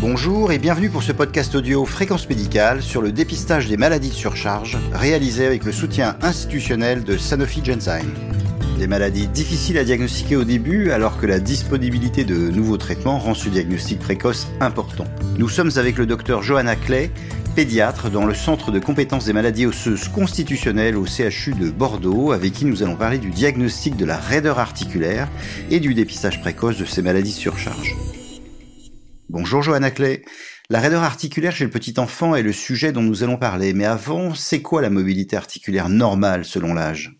Bonjour et bienvenue pour ce podcast audio Fréquence médicale sur le dépistage des maladies de surcharge réalisé avec le soutien institutionnel de Sanofi Genzyme. Des maladies difficiles à diagnostiquer au début alors que la disponibilité de nouveaux traitements rend ce diagnostic précoce important. Nous sommes avec le docteur Johanna Clay, pédiatre dans le Centre de compétences des maladies osseuses constitutionnelles au CHU de Bordeaux, avec qui nous allons parler du diagnostic de la raideur articulaire et du dépistage précoce de ces maladies de surcharge. Bonjour Johanna Clay. La raideur articulaire chez le petit enfant est le sujet dont nous allons parler, mais avant, c'est quoi la mobilité articulaire normale selon l'âge?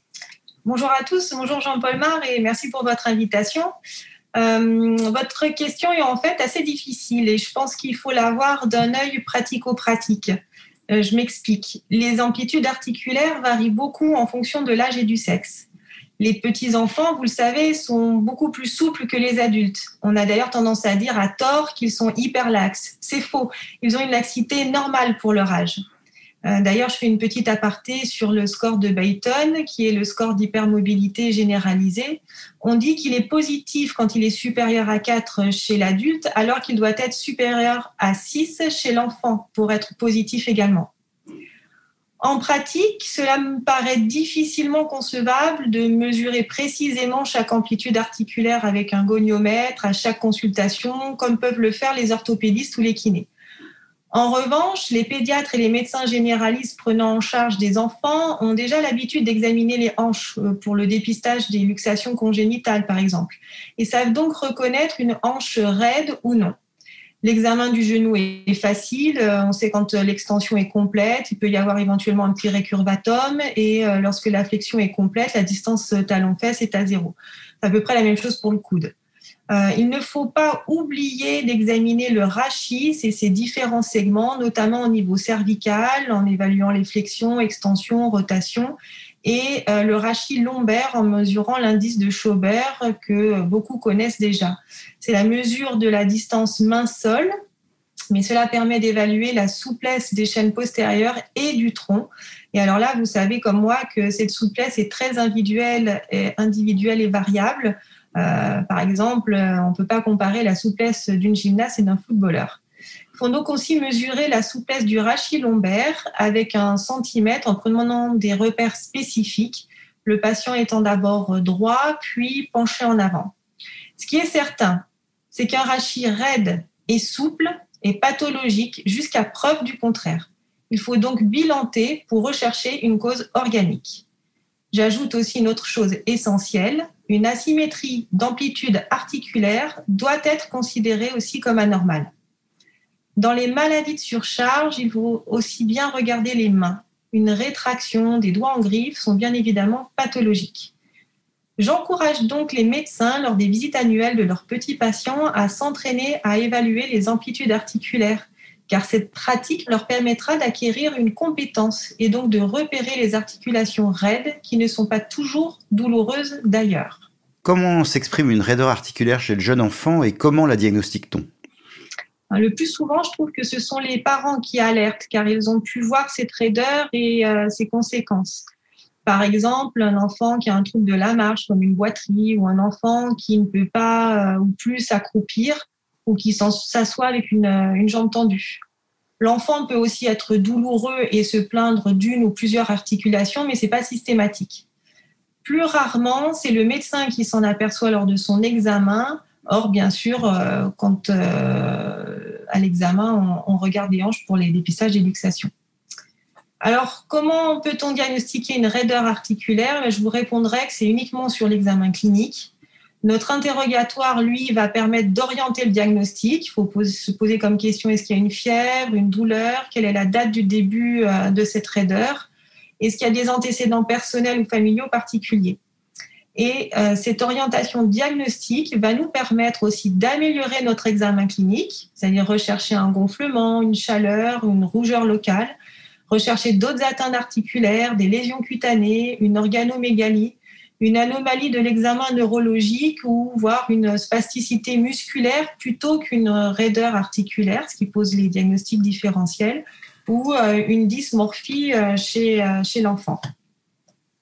Bonjour à tous, bonjour Jean-Paul Mar et merci pour votre invitation. Euh, votre question est en fait assez difficile et je pense qu'il faut la voir d'un œil pratico-pratique. Euh, je m'explique. Les amplitudes articulaires varient beaucoup en fonction de l'âge et du sexe les petits-enfants, vous le savez, sont beaucoup plus souples que les adultes. On a d'ailleurs tendance à dire à tort qu'ils sont hyper laxes. C'est faux. Ils ont une laxité normale pour leur âge. Euh, d'ailleurs, je fais une petite aparté sur le score de Bayton, qui est le score d'hypermobilité généralisée. On dit qu'il est positif quand il est supérieur à 4 chez l'adulte, alors qu'il doit être supérieur à 6 chez l'enfant pour être positif également. En pratique, cela me paraît difficilement concevable de mesurer précisément chaque amplitude articulaire avec un goniomètre à chaque consultation, comme peuvent le faire les orthopédistes ou les kinés. En revanche, les pédiatres et les médecins généralistes prenant en charge des enfants ont déjà l'habitude d'examiner les hanches euh, pour le dépistage des luxations congénitales, par exemple, et savent donc reconnaître une hanche raide ou non. L'examen du genou est facile. Euh, on sait quand euh, l'extension est complète. Il peut y avoir éventuellement un petit récurvatum. Et euh, lorsque la flexion est complète, la distance talon-fesse est à zéro. C'est à peu près la même chose pour le coude. il ne faut pas oublier d'examiner le rachis et ses différents segments, notamment au niveau cervical, en évaluant les flexions, extensions, rotations, et le rachis lombaire en mesurant l'indice de Schaubert que beaucoup connaissent déjà c'est la mesure de la distance main-sol, mais cela permet d'évaluer la souplesse des chaînes postérieures et du tronc. Et alors là, vous savez comme moi que cette souplesse est très individuelle et, individuelle et variable. Euh, par exemple, on ne peut pas comparer la souplesse d'une gymnaste et d'un footballeur. Faut donc aussi mesurer la souplesse du rachis lombaire avec un centimètre en prenant des repères spécifiques, le patient étant d'abord droit, puis penché en avant. Ce qui est certain, c'est qu'un rachis raide et souple est pathologique jusqu'à preuve du contraire. Il faut donc bilanter pour rechercher une cause organique. J'ajoute aussi une autre chose essentielle, une asymétrie d'amplitude articulaire doit être considérée aussi comme anormale. Dans les maladies de surcharge, il faut aussi bien regarder les mains. Une rétraction des doigts en griffe sont bien évidemment pathologiques. J'encourage donc les médecins, lors des visites annuelles de leurs petits patients, à s'entraîner à évaluer les amplitudes articulaires, car cette pratique leur permettra d'acquérir une compétence et donc de repérer les articulations raides qui ne sont pas toujours douloureuses d'ailleurs. Comment s'exprime une raideur articulaire chez le jeune enfant et comment la diagnostique-t-on? Le plus souvent, je trouve que ce sont les parents qui alertent car ils ont pu voir cette raideur et euh, ses conséquences. Par exemple, un enfant qui a un trouble de la marche, comme une boiterie, ou un enfant qui ne peut pas euh, ou plus s'accroupir, ou qui s'assoit avec une, euh, une jambe tendue. L'enfant peut aussi être douloureux et se plaindre d'une ou plusieurs articulations, mais c'est pas systématique. Plus rarement, c'est le médecin qui s'en aperçoit lors de son examen. Or, bien sûr, euh, quand à l'examen, on, regarde les hanches pour les dépistages et luxations. Alors, comment peut-on diagnostiquer une raideur articulaire? Je vous répondrai que c'est uniquement sur l'examen clinique. Notre interrogatoire, lui, va permettre d'orienter le diagnostic. Il faut se poser comme question est-ce qu'il y a une fièvre, une douleur? Quelle est la date du début euh, de cette raideur? Est-ce qu'il y a des antécédents personnels ou familiaux particuliers? Et euh, cette orientation diagnostique va nous permettre aussi d'améliorer notre examen clinique, c'est-à-dire rechercher un gonflement, une chaleur, une rougeur locale rechercher d'autres atteintes articulaires, des lésions cutanées, une organomégalie, une anomalie de l'examen neurologique ou voire une spasticité musculaire plutôt qu'une raideur articulaire, ce qui pose les diagnostics différentiels, ou euh, une dysmorphie euh, chez, chez l'enfant.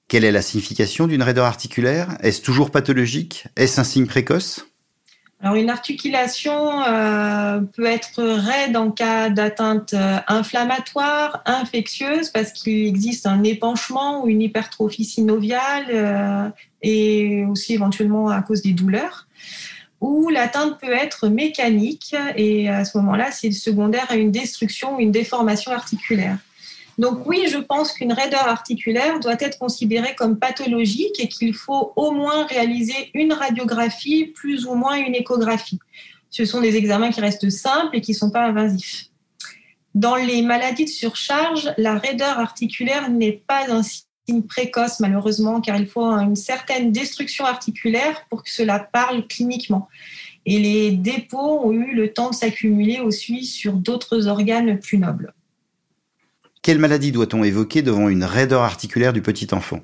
Quelle est la signification d'une raideur articulaire? Est-ce toujours pathologique? Est-ce un signe précoce? Alors une articulation euh, peut être raide en cas d'atteinte euh, inflammatoire, infectieuse, parce qu'il existe un épanchement ou une hypertrophie synoviale euh, et aussi éventuellement à cause des douleurs. Ou l'atteinte peut être mécanique et à ce moment-là, c'est secondaire à une destruction ou une déformation articulaire. Donc oui, je pense qu'une raideur articulaire doit être considérée comme pathologique et qu'il faut au moins réaliser une radiographie, plus ou moins une échographie. Ce sont des examens qui restent simples et qui ne sont pas invasifs. Dans les maladies de surcharge, la raideur articulaire n'est pas un signe précoce malheureusement car il faut une certaine destruction articulaire pour que cela parle cliniquement. Et les dépôts ont eu le temps de s'accumuler aussi sur d'autres organes plus nobles. Quelle maladie doit-on évoquer devant une raideur articulaire du petit enfant?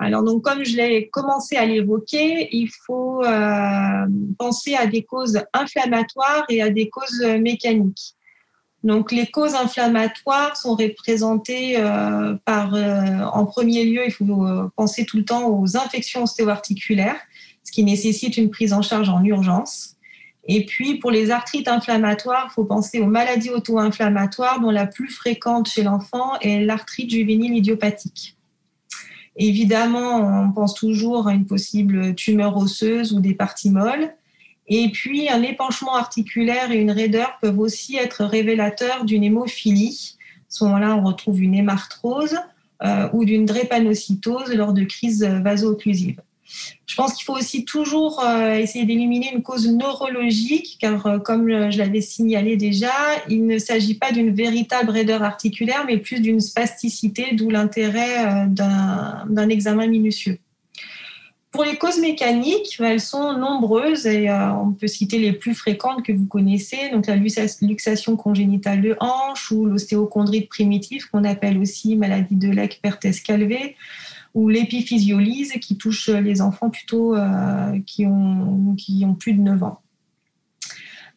Alors, donc, comme je l'ai commencé à l'évoquer, il faut euh, penser à des causes inflammatoires et à des causes mécaniques. Donc, les causes inflammatoires sont représentées euh, par, euh, en premier lieu, il faut penser tout le temps aux infections ostéoarticulaires, ce qui nécessite une prise en charge en urgence. Et puis, pour les arthrites inflammatoires, il faut penser aux maladies auto-inflammatoires, dont la plus fréquente chez l'enfant est l'arthrite juvénile idiopathique. Évidemment, on pense toujours à une possible tumeur osseuse ou des parties molles. Et puis, un épanchement articulaire et une raideur peuvent aussi être révélateurs d'une hémophilie. À ce moment-là, on retrouve une hémarthrose euh, ou d'une drépanocytose lors de crises vaso-occlusives. Je pense qu'il faut aussi toujours euh, essayer d'éliminer une cause neurologique, car euh, comme je l'avais signalé déjà, il ne s'agit pas d'une véritable raideur articulaire, mais plus d'une spasticité, d'où l'intérêt euh, d'un examen minutieux. Pour les causes mécaniques, elles sont nombreuses et on peut citer les plus fréquentes que vous connaissez, donc la luxation congénitale de hanche ou l'ostéochondrite primitive qu'on appelle aussi maladie de Lech-Perthes-Calvé ou l'épiphysiolyse qui touche les enfants plutôt euh, qui, ont, qui ont plus de 9 ans.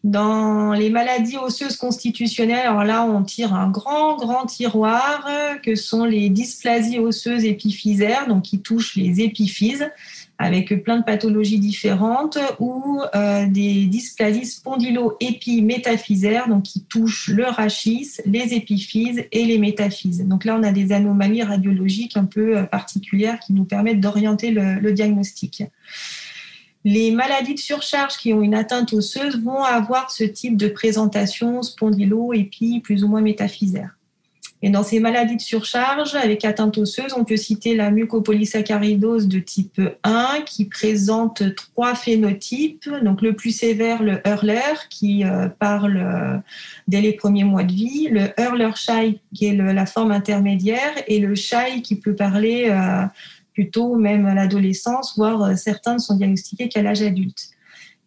Dans les maladies osseuses constitutionnelles, alors là, on tire un grand, grand tiroir que sont les dysplasies osseuses épiphysaires, donc qui touchent les épiphyses avec plein de pathologies différentes, ou euh, des dysplasies spondylo-épimétaphysaires, donc qui touchent le rachis, les épiphyses et les métaphyses. Donc là, on a des anomalies radiologiques un peu euh, particulières qui nous permettent d'orienter le, le diagnostic. Les maladies de surcharge qui ont une atteinte osseuse vont avoir ce type de présentation spondylo, épi, plus ou moins métaphysaire. Et dans ces maladies de surcharge avec atteinte osseuse, on peut citer la mucopolysaccharidose de type 1 qui présente trois phénotypes. Donc le plus sévère, le Hurler, qui euh, parle euh, dès les premiers mois de vie, le Hurler-Shy, qui est la forme intermédiaire, et le Shy qui peut parler euh, plutôt même à l'adolescence, voire certains ne sont diagnostiqués qu'à l'âge adulte.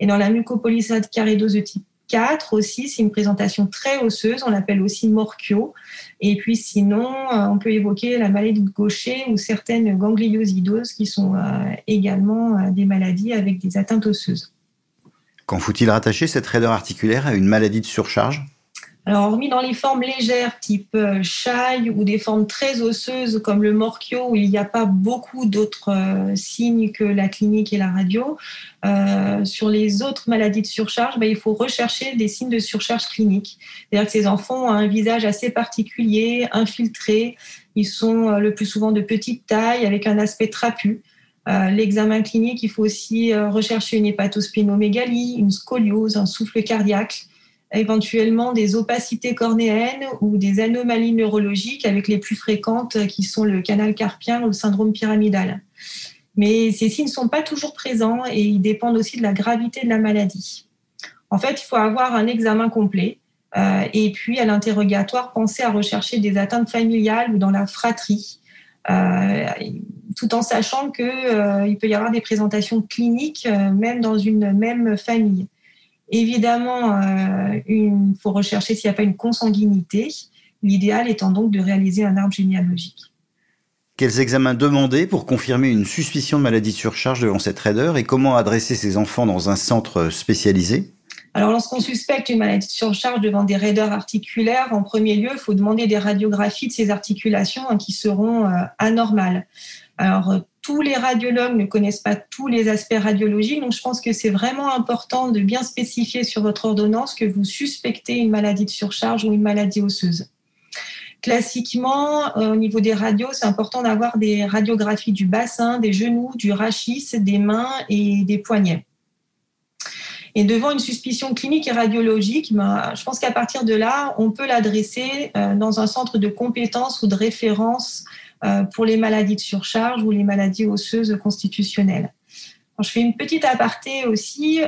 Et dans la mucopolysaccharidose de type 4 aussi, c'est une présentation très osseuse, on l'appelle aussi morchio. Et puis sinon, euh, on peut évoquer la maladie de Gaucher ou certaines gangliosidoses qui sont euh, également euh, des maladies avec des atteintes osseuses. Quand faut-il rattacher cette raideur articulaire à une maladie de surcharge? Alors, hormis dans les formes légères type euh, chaille ou des formes très osseuses comme le morchio où il n'y a pas beaucoup d'autres euh, signes que la clinique et la radio, euh, sur les autres maladies de surcharge, ben, il faut rechercher des signes de surcharge clinique. C'est-à-dire que ces enfants ont un visage assez particulier, infiltré, ils sont le plus souvent de petite taille avec un aspect trapu. L'examen clinique, il faut aussi rechercher une hépatosplénomégalie, une scoliose, un souffle cardiaque éventuellement des opacités cornéennes ou des anomalies neurologiques avec les plus fréquentes qui sont le canal carpien ou le syndrome pyramidal. Mais ces signes ne sont pas toujours présents et ils dépendent aussi de la gravité de la maladie. En fait, il faut avoir un examen complet euh, et puis à l'interrogatoire, penser à rechercher des atteintes familiales ou dans la fratrie, euh, tout en sachant qu'il euh, peut y avoir des présentations cliniques même dans une même famille. Évidemment, euh, il faut rechercher s'il n'y a pas une consanguinité, l'idéal étant donc de réaliser un arbre généalogique. Quels examens demander pour confirmer une suspicion de maladie de surcharge devant cette raideur et comment adresser ces enfants dans un centre spécialisé? Alors, lorsqu'on suspecte une maladie de surcharge devant des raideurs articulaires, en premier lieu, il faut demander des radiographies de ces articulations hein, qui seront euh, anormales. Alors, tous les radiologues ne connaissent pas tous les aspects radiologiques. Donc, je pense que c'est vraiment important de bien spécifier sur votre ordonnance que vous suspectez une maladie de surcharge ou une maladie osseuse. Classiquement, euh, au niveau des radios, c'est important d'avoir des radiographies du bassin, des genoux, du rachis, des mains et des poignets. Et devant une suspicion clinique et radiologique, ben, je pense qu'à partir de là, on peut l'adresser euh, dans un centre de compétences ou de référence pour les maladies de surcharge ou les maladies osseuses constitutionnelles. je fais une petite aparté aussi.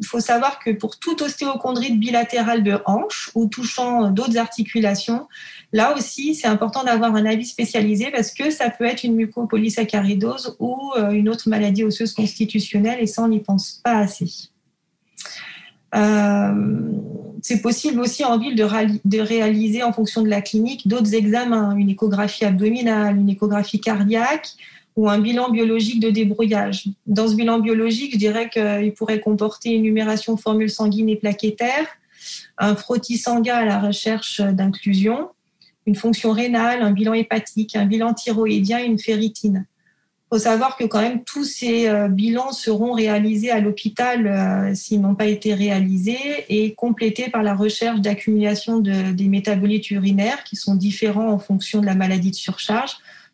Il faut savoir que pour toute ostéochondrite bilatérale de hanche ou touchant d'autres articulations, là aussi, c'est important d'avoir un avis spécialisé parce que ça peut être une mucopolysaccharidose ou euh, une autre maladie osseuse constitutionnelle et ça, on n'y pense pas assez. Euh, c'est possible aussi en ville de, réaliser en fonction de la clinique d'autres examens, une échographie abdominale, une échographie cardiaque ou un bilan biologique de débrouillage. Dans ce bilan biologique, je dirais qu'il pourrait comporter une numération de sanguines et plaquettaires, un frottis sanguin à la recherche d'inclusion, une fonction rénale, un bilan hépatique, un bilan thyroïdien une ferritine. Faut savoir que quand même tous ces euh, bilans seront réalisés à l'hôpital euh, s'ils n'ont pas été réalisés et complétés par la recherche d'accumulation de, des métabolites urinaires qui sont différents en fonction de la maladie de surcharge,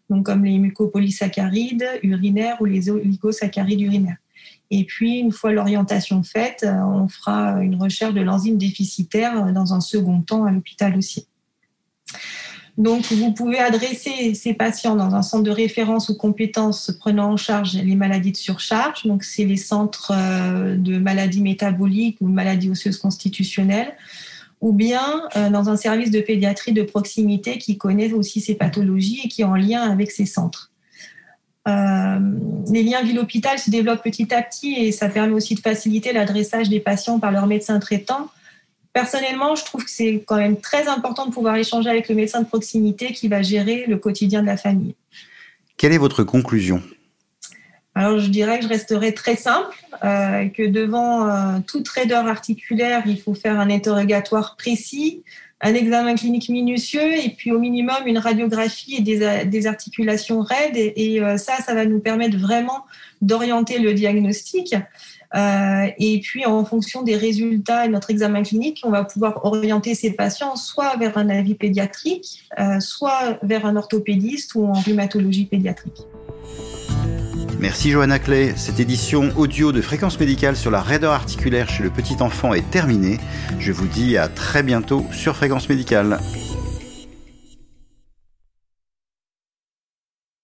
donc comme les mucopolysaccharides urinaires ou les oligosaccharides urinaires. Et puis, une fois l'orientation faite, euh, on fera une recherche de l'enzyme déficitaire dans un second temps à l'hôpital aussi. Donc, vous pouvez adresser ces patients dans un centre de référence ou compétences prenant en charge les maladies de surcharge. Donc, c'est les centres euh, de maladies métaboliques ou maladies osseuses constitutionnelles, ou bien euh, dans un service de pédiatrie de proximité qui connaît aussi ces pathologies et qui est en lien avec ces centres. Euh, les liens ville-hôpital se développent petit à petit et ça permet aussi de faciliter l'adressage des patients par leur médecin traitant Personnellement, je trouve que c'est quand même très important de pouvoir échanger avec le médecin de proximité qui va gérer le quotidien de la famille. Quelle est votre conclusion? Alors, je dirais que je resterai très simple, euh, que devant euh, toute raideur articulaire, il faut faire un interrogatoire précis, un examen clinique minutieux et puis au minimum une radiographie et des, articulations raides. Et, euh, ça, ça va nous permettre vraiment d'orienter le diagnostic. Euh, et puis, en fonction des résultats de notre examen clinique, on va pouvoir orienter ces patients soit vers un avis pédiatrique, euh, soit vers un orthopédiste ou en rhumatologie pédiatrique. Merci Johanna Clay. Cette édition audio de Fréquence médicale sur la raideur articulaire chez le petit enfant est terminée. Je vous dis à très bientôt sur Fréquence médicale.